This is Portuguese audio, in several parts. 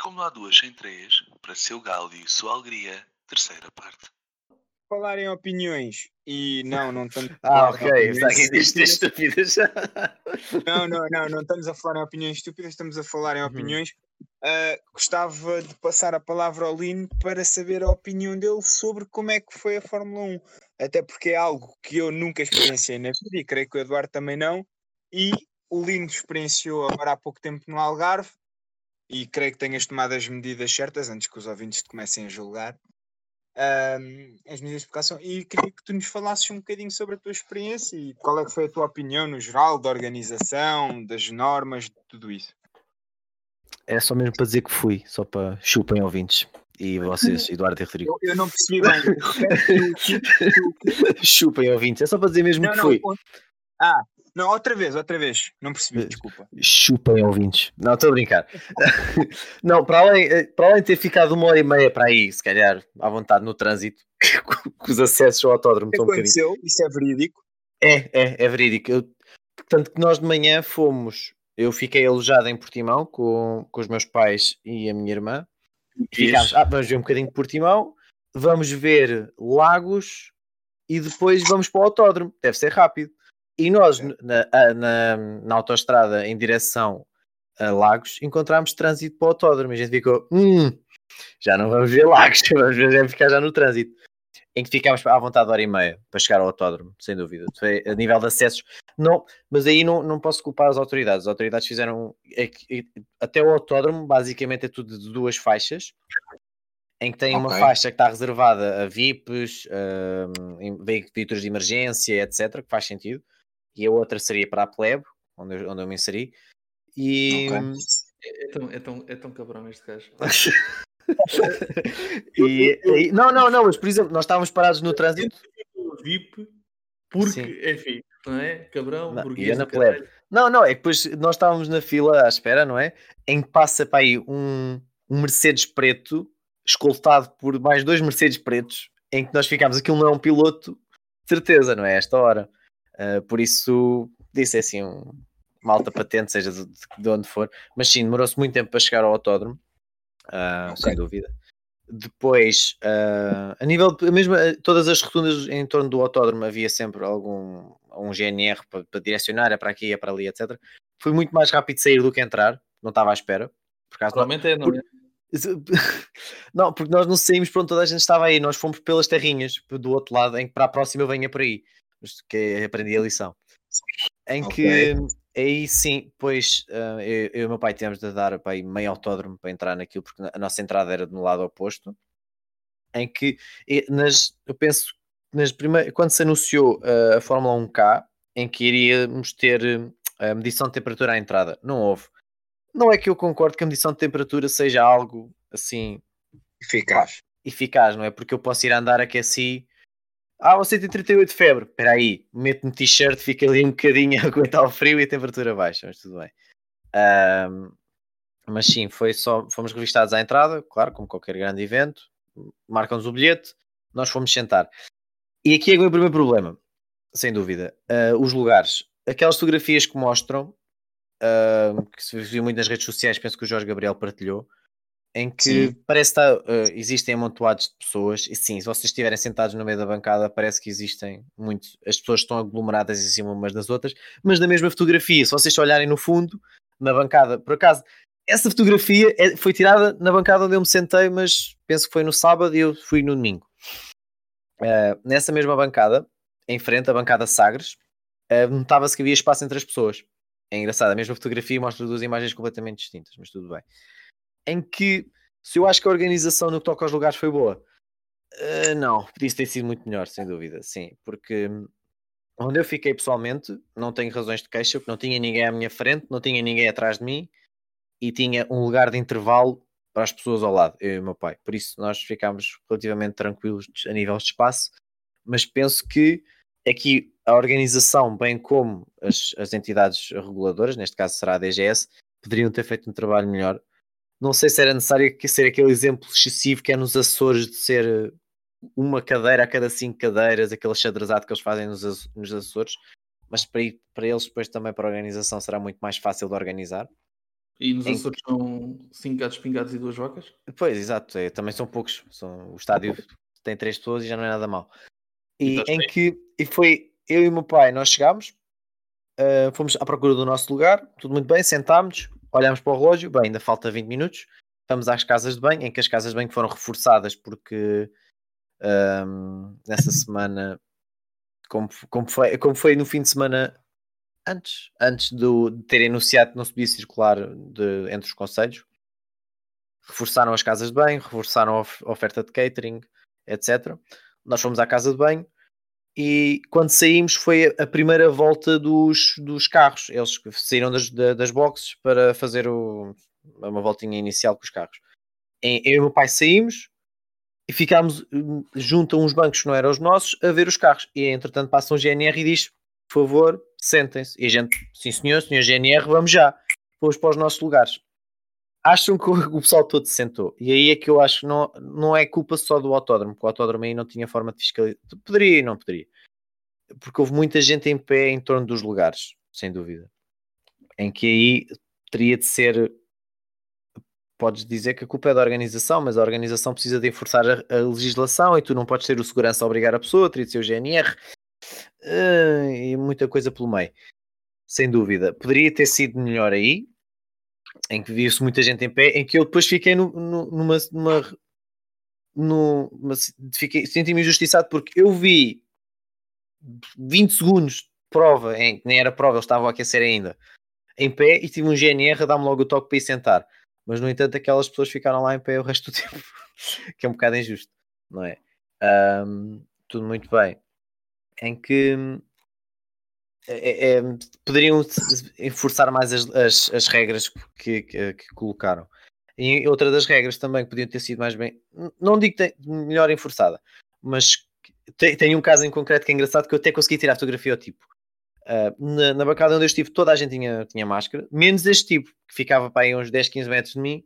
como não há duas sem três, para seu galo e sua alegria, terceira parte. Falar em opiniões e não, não estamos Ah, a falar em ok. opiniões Está aqui estúpidas. Não, não, não, não estamos a falar em opiniões estúpidas, estamos a falar em Uhum. opiniões. Ah, gostava de passar a palavra ao Lino para saber a opinião dele sobre como é que foi a Fórmula 1. Até porque é algo que eu nunca experienciei na vida e creio que o Eduardo também não. E o Lino experienciou agora há pouco tempo no Algarve e creio que tenhas tomado as medidas certas antes que os ouvintes te comecem a julgar. Ahm, as medidas de precaução e queria que tu nos falasses um bocadinho sobre a tua experiência e qual é que foi a tua opinião no geral da organização, das normas, de tudo isso. É só mesmo para dizer que fui, só para chupem ouvintes. E vocês, Eduardo e Rodrigo. Eu, eu não percebi bem. Chupem ouvintes, é só para dizer mesmo Não, que não, fui. Ah, não, outra vez, outra vez. Não percebi, desculpa. Chupem ouvintes. Não, estou a brincar. não, para além, eh, para além de ter ficado uma hora e meia para aí, se calhar à vontade no trânsito, que os acessos ao autódromo estão um bocadinho. aconteceu? Isso é verídico? É, é, é verídico. Eu- portanto, que nós de manhã fomos. Eu fiquei alojado em Portimão com, com os meus pais e a minha irmã. Ficámos, ah, vamos ver um bocadinho de Portimão, vamos ver Lagos e depois vamos para o autódromo. Deve ser rápido. E nós, na, a- na, na autoestrada em direção a Lagos, encontramos trânsito para o autódromo. E a gente ficou, hum, já não vamos ver Lagos, vamos ver, ficar já no trânsito. Em que ficámos à vontade de hora e meia para chegar ao autódromo, sem dúvida. Foi a nível de acessos, não, mas aí não, não posso culpar as autoridades. As autoridades fizeram é até o autódromo, basicamente é tudo de duas faixas, em que tem uma Ok. faixa que está reservada a VIPs, um, em- veículos de emergência, etc., que faz sentido, e a outra seria para a plebe, onde eu, onde eu me inseri. E, Ok. É tão, é, tão, é tão cabrão este gajo. e- e- não, não, não, mas por exemplo, nós estávamos parados no trânsito. VIP, porque, Sim. enfim, não é? Cabrão, Não, burguês. plebe. Não, não, é que depois nós estávamos na fila à espera, não é? Em que passa para aí um, um Mercedes preto, escoltado por mais dois Mercedes pretos, em que nós ficámos, aquilo não é um piloto, certeza, não é? Esta hora. Ah, por isso, disse assim, um, uma alta patente, seja de, de onde for. Mas sim, demorou-se muito tempo para chegar ao autódromo, ah, Ok. sem dúvida. Depois, ah, a nível de, mesmo todas as rotundas em torno do autódromo havia sempre algum um GNR para, para direcionar, é para aqui, é para ali, etc. Foi muito mais rápido sair do que entrar, não estava à espera. Por acaso, não, Provavelmente é, não é? não, porque nós não saímos para onde toda a gente estava aí, nós fomos pelas terrinhas do outro lado, em que para a próxima eu venha por aí. Mas que aprendi a lição. Em que aí sim, pois ah, eu, eu e o meu pai tivemos de dar para aí meio autódromo para entrar naquilo, porque a nossa entrada era no lado oposto. Em que nas, eu penso nas primeiras, quando se anunciou ah, a Fórmula 1K, em que iríamos ter ah, a medição de temperatura à entrada, não houve. Não é que eu concordo que a medição de temperatura seja algo assim Eficaz. eficaz, não é? Porque eu posso ir andar aqueci. Ah, você tem 38 de febre. Espera aí, meto-me t-shirt, fica ali um bocadinho a aguentar o frio e a temperatura baixa, mas tudo bem. Ahm, mas sim, foi só, fomos revistados à entrada, claro, como qualquer grande evento, marcam-nos o bilhete, nós fomos sentar. E aqui é o primeiro problema, sem dúvida. Ah, os lugares, aquelas fotografias que mostram, ah, que se viu muito nas redes sociais, penso que o Jorge Gabriel partilhou, em que Sim. parece que uh, existem amontoados de pessoas, e sim, se vocês estiverem sentados no meio da bancada, parece que existem muitos, as pessoas estão aglomeradas em cima umas das outras, mas na mesma fotografia, se vocês olharem no fundo, na bancada, por acaso, essa fotografia é- foi tirada na bancada onde eu me sentei, mas penso que foi no sábado e eu fui no domingo. Uh, nessa mesma bancada, em frente, a bancada Sagres, uh, notava-se que havia espaço entre as pessoas. É engraçado, a mesma fotografia mostra duas imagens completamente distintas, mas tudo bem em que se eu acho que a organização no que toca aos lugares foi boa, eh, não, podia ter sido muito melhor, sem dúvida, sim, porque hum, onde eu fiquei pessoalmente, não tenho razões de queixa, porque não tinha ninguém à minha frente, não tinha ninguém atrás de mim e tinha um lugar de intervalo para as pessoas ao lado, eu e o meu pai. Por isso nós ficámos relativamente tranquilos a nível de espaço, mas penso que aqui a organização, bem como as, as entidades reguladoras, neste caso será a DGS, poderiam ter feito um trabalho melhor não sei se era necessário que ser aquele exemplo excessivo que é nos Açores de ser uma cadeira a cada cinco cadeiras, aquele xadrezado que eles fazem nos, Açores, mas para, para eles depois também para a organização será muito mais fácil de organizar. E nos Em Açores são 5 gatos pingados e duas vacas? Pois, exato, é, também são poucos. São, o estádio tem três pessoas e já não é nada mal. E estás em bem? que e foi eu e o meu pai, nós chegámos, ah, fomos à procura do nosso lugar, tudo muito bem, sentámos, olhámos para o relógio, bem, ainda falta 20 minutos, vamos às casas de banho, em que as casas de banho foram reforçadas porque ahm, nessa semana, como, como, foi, como foi no fim de semana antes, antes do, de terem anunciado que não se podia circular de- entre os conselhos, reforçaram as casas de banho, reforçaram a oferta de catering, etc. Nós fomos à casa de banho e quando saímos foi a- primeira volta dos, dos carros. Eles saíram das, da- das boxes para fazer o- uma voltinha inicial com os carros. Eu e o meu pai saímos e ficámos hum, junto a uns bancos que não eram os nossos a ver os carros. E entretanto passa um GNR e diz: por favor, sentem-se. E a gente, sim senhor, senhor GNR, vamos já. Fomos para os nossos lugares. Acham que o pessoal todo se sentou. E aí é que eu acho que não, não é culpa só do autódromo, porque o autódromo aí não tinha forma de fiscalizar. Poderia e não poderia. Porque houve muita gente em pé em torno dos lugares, sem dúvida. Em que aí teria de ser. Podes dizer que a culpa é da organização, mas a organização precisa de enforçar a, a legislação e tu não podes ter o segurança a obrigar a pessoa, teria de ser o GNR ah, e muita coisa pelo meio. Sem dúvida. Poderia ter sido melhor aí, em que viu-se muita gente em pé, em que eu depois fiquei no- no- numa. numa numa- fiquei, senti-me injustiçado porque eu vi 20 segundos de prova, em que nem era prova, eles estavam a aquecer ainda, em pé e tive um GNR a dar-me logo o toque para ir sentar. Mas, no entanto, aquelas pessoas ficaram lá em pé o resto do tempo, que é um bocado injusto, não é? Ahm, tudo muito bem. Em que é- é- poderiam se- enforçar mais as, as, as regras que, que, que colocaram. E outra das regras também que podiam ter sido mais bem, não digo tem- melhor enforçada, mas tem, tem um caso em concreto que é engraçado que eu até consegui tirar a fotografia ao tipo. Ah, na, na bancada onde eu estive, toda a gente tinha, tinha máscara, menos este tipo, que ficava para aí uns 10, 15 metros de mim,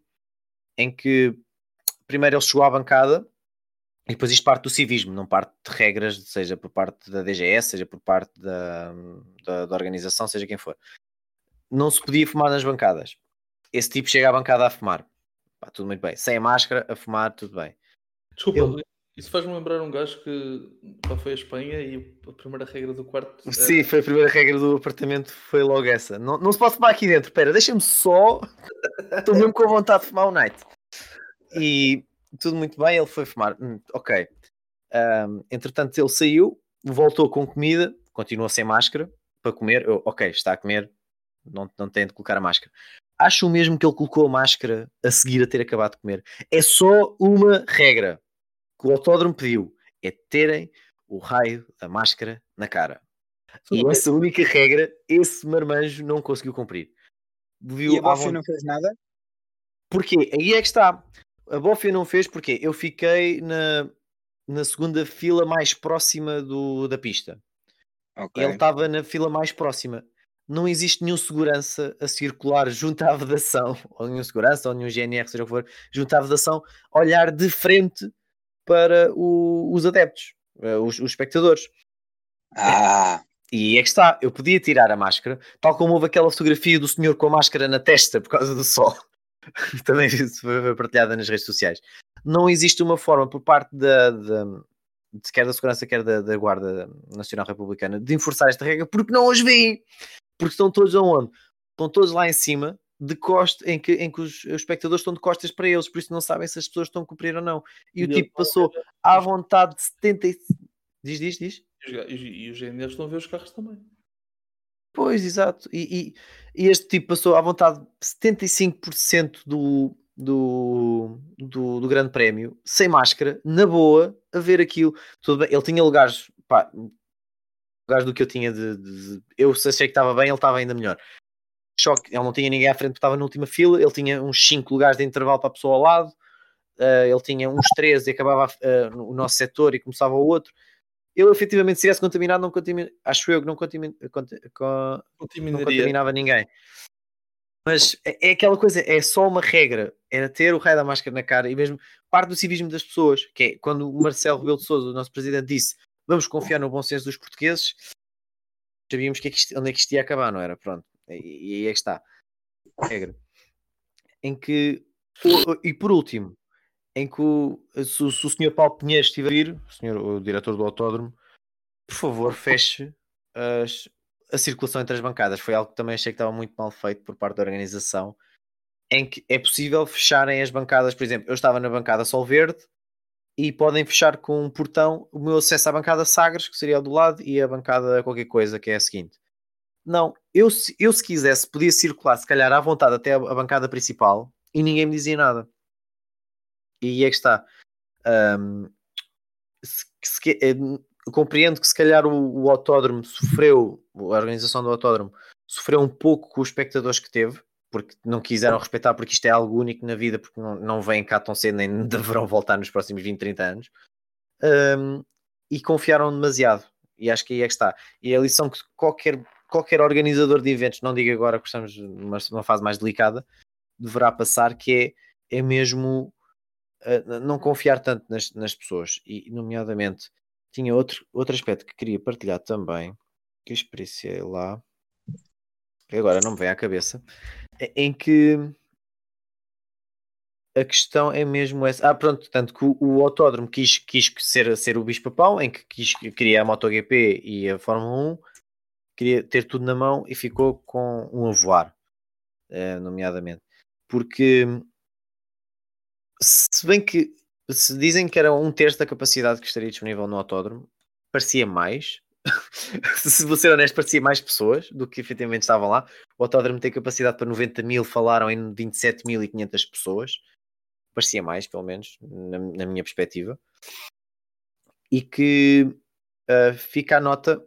em que primeiro ele chegou à bancada e depois isto parte do civismo, não parte de regras, seja por parte da DGS, seja por parte da, da, da organização, seja quem for. Não se podia fumar nas bancadas. Esse tipo chega à bancada a fumar. Pá, tudo muito bem. Sem a máscara, a fumar, tudo bem. Desculpa, Eu- isso faz-me lembrar um gajo que pá, foi à Espanha e a primeira regra do quarto. era- Sim, foi a primeira regra do apartamento, foi logo essa. Não, não se pode fumar aqui dentro. Espera, deixa-me só. Estou mesmo com vontade de fumar o night. E tudo muito bem, ele foi fumar. Hum, ok. Ahm, entretanto, ele saiu, voltou com comida, continuou sem máscara para comer. Eu, ok, está a comer, não, não tem de colocar a máscara. Acho mesmo que ele colocou a máscara a seguir a ter acabado de comer. É só uma regra que o autódromo pediu: é terem o raio da máscara na cara. E essa única regra, esse marmanjo não conseguiu cumprir. Viu E a von- não fez nada? Porquê? Aí é que está. A Bófia não fez porque eu fiquei na, na segunda fila mais próxima do, da pista. Ok. Ele estava na fila mais próxima. Não existe nenhum segurança a circular junto à vedação, ou nenhum segurança, ou nenhum GNR, seja o que for, junto à vedação, olhar de frente para o- os adeptos, eh, os, os espectadores. Ah, E é que está, eu podia tirar a máscara, tal como houve aquela fotografia do senhor com a máscara na testa por causa do sol. Também isso foi partilhada nas redes sociais. Não existe uma forma por parte da, da- quer da segurança, quer da, da Guarda Nacional Republicana de enforçar esta regra, porque não os veem. Porque estão todos aonde? Estão todos lá em cima, de costa, em que, em que os, os espectadores estão de costas para eles, por isso não sabem se as pessoas estão a cumprir ou não. E, o E tipo passou à vontade de 70 e... Diz, diz, diz. E os e os GNRs estão a ver os carros também. Pois, exato. E, e- e este tipo passou à vontade 75% do, do, do, do Grande Prémio, sem máscara, na boa, a ver aquilo. Tudo bem, ele tinha lugares, pá, lugares do que eu tinha de. de- eu se achei que estava bem, ele estava ainda melhor. Choque, ele não tinha ninguém à frente, estava na última fila, ele tinha uns 5 lugares de intervalo para a pessoa ao lado, eh, ele tinha uns 13 e acabava eh, o nosso setor e começava o outro. Eu efetivamente, se estivesse contaminado, não contamin... acho eu que não, contamin... conta- co- não contaminava ninguém. Mas é, é aquela coisa, é só uma regra, era ter o raio da máscara na cara e mesmo parte do civismo das pessoas, que é quando o Marcelo Rebelo de Sousa, o nosso presidente, disse vamos confiar no bom senso dos portugueses, sabíamos que é que isto- onde é que isto ia acabar, não era? Pronto, e, e aí é que está. Regra. em que, e por último, em que o, se, o- se o senhor Paulo Pinheiro estiver a vir, o, senhor, o diretor do autódromo, por favor, feche as- a circulação entre as bancadas. Foi algo que também achei que estava muito mal feito por parte da organização, em que é possível fecharem as bancadas, por exemplo, eu estava na bancada Sol Verde e podem fechar com um portão o meu acesso à bancada Sagres, que seria ao do lado, e a bancada qualquer coisa, que é a seguinte. Não, eu, se- eu se quisesse podia circular, se calhar à vontade, até a bancada principal e ninguém me dizia nada. E é que está. Ahm, se- se eh, compreendo que se calhar o, o autódromo sofreu, a organização do autódromo sofreu um pouco com os espectadores que teve, porque não quiseram respeitar, porque isto é algo único na vida, porque não, não vêm cá tão cedo, nem deverão voltar nos próximos 20, 30 anos. Ahm, e confiaram demasiado. E acho que aí é que está. E a lição que qualquer, qualquer organizador de eventos, não digo agora que estamos numa, numa fase mais delicada, deverá passar, que é, é mesmo não confiar tanto nas, nas pessoas. E, nomeadamente, tinha outro, outro aspecto que queria partilhar também, que eu experienciei lá, que agora não me vem à cabeça, é- em que a questão é mesmo essa. Ah, pronto, tanto que o, o autódromo quis, quis ser, ser o bicho-papão, em que quis criar a MotoGP e a Fórmula 1, queria ter tudo na mão e ficou com um a voar, eh, nomeadamente. Porque se bem que se dizem que era um terço da capacidade que estaria disponível no autódromo, parecia mais. se vou ser honesto, parecia mais pessoas do que efetivamente estavam lá. O autódromo tem capacidade para 90 mil, falaram em 27.500 pessoas. Parecia mais, pelo menos, na, na minha perspectiva. E que uh, fica a nota.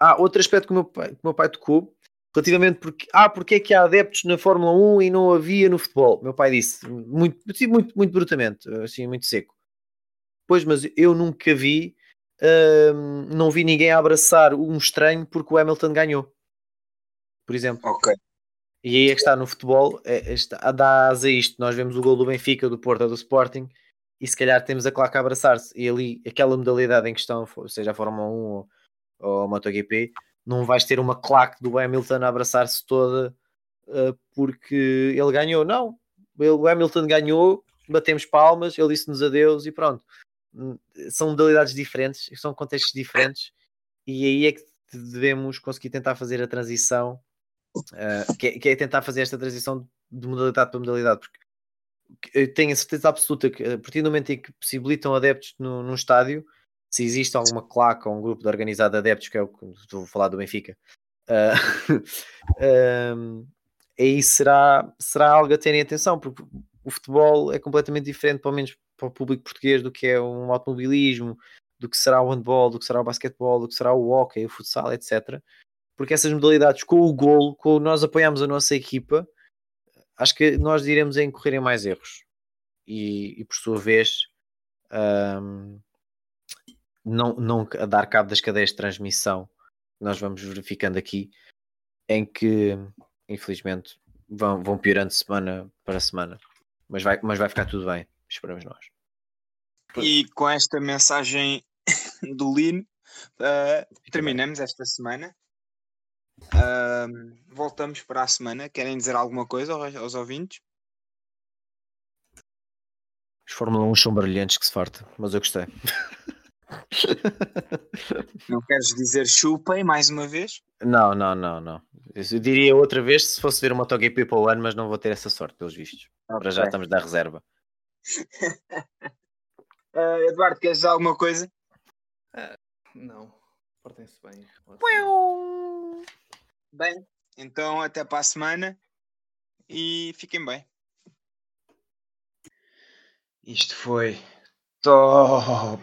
Ah, outro aspecto que o meu pai, que o meu pai tocou, relativamente porque. Ah, porque é que há adeptos na Fórmula 1 e não havia no futebol? Meu pai disse, muito, muito, muito brutamente, assim, muito seco. Pois, mas eu nunca vi, hum, não vi ninguém abraçar um estranho porque o Hamilton ganhou. Por exemplo. Ok. E aí é que está no futebol, é, está, dá asa a isto. Nós vemos o gol do Benfica, do Porto, do Sporting, e se calhar temos a claque a abraçar-se. E ali, aquela modalidade em questão, seja a Fórmula 1 ou, ou a MotoGP, não vais ter uma claque do Hamilton a abraçar-se toda uh, porque ele ganhou. Não, ele, o Hamilton ganhou, batemos palmas, ele disse-nos adeus e pronto. São modalidades diferentes, são contextos diferentes, e aí é que devemos conseguir tentar fazer a transição Uh, que, é, que, é, tentar fazer esta transição de modalidade para modalidade, porque eu tenho a certeza absoluta que a partir do momento em que possibilitam adeptos no, num estádio, se existe alguma claque ou um grupo de organizado de adeptos, que é o que estou a falar do Benfica, uh, um, aí será, será algo a terem atenção, porque o futebol é completamente diferente, pelo menos para o público português, do que é um automobilismo, do que será o handball, do que será o basquetebol, do que será o hockey, o futsal, etc porque essas modalidades com o golo, com nós apoiamos a nossa equipa, acho que nós iremos a incorrer em mais erros. E, e por sua vez, um, não, não a dar cabo das cadeias de transmissão que nós vamos verificando aqui, em que, infelizmente, vão, vão piorando semana para semana. Mas vai, mas vai ficar tudo bem, esperamos nós. E com esta mensagem do Lino, uh, terminamos esta semana. Uh, voltamos para a semana. Querem dizer alguma coisa aos, aos ouvintes? Os Fórmula 1 são brilhantes que se farta, mas eu gostei. Não queres dizer chupem mais uma vez? Não, não, não, não. Eu diria outra vez se fosse ver uma MotoGP para o ano, mas não vou ter essa sorte, pelos vistos. Okay. Para já estamos da reserva. uh, Eduardo, queres dizer alguma coisa? Uh, não. Portem-se bem. Bem, então até para a semana e fiquem bem. Isto foi топчуся.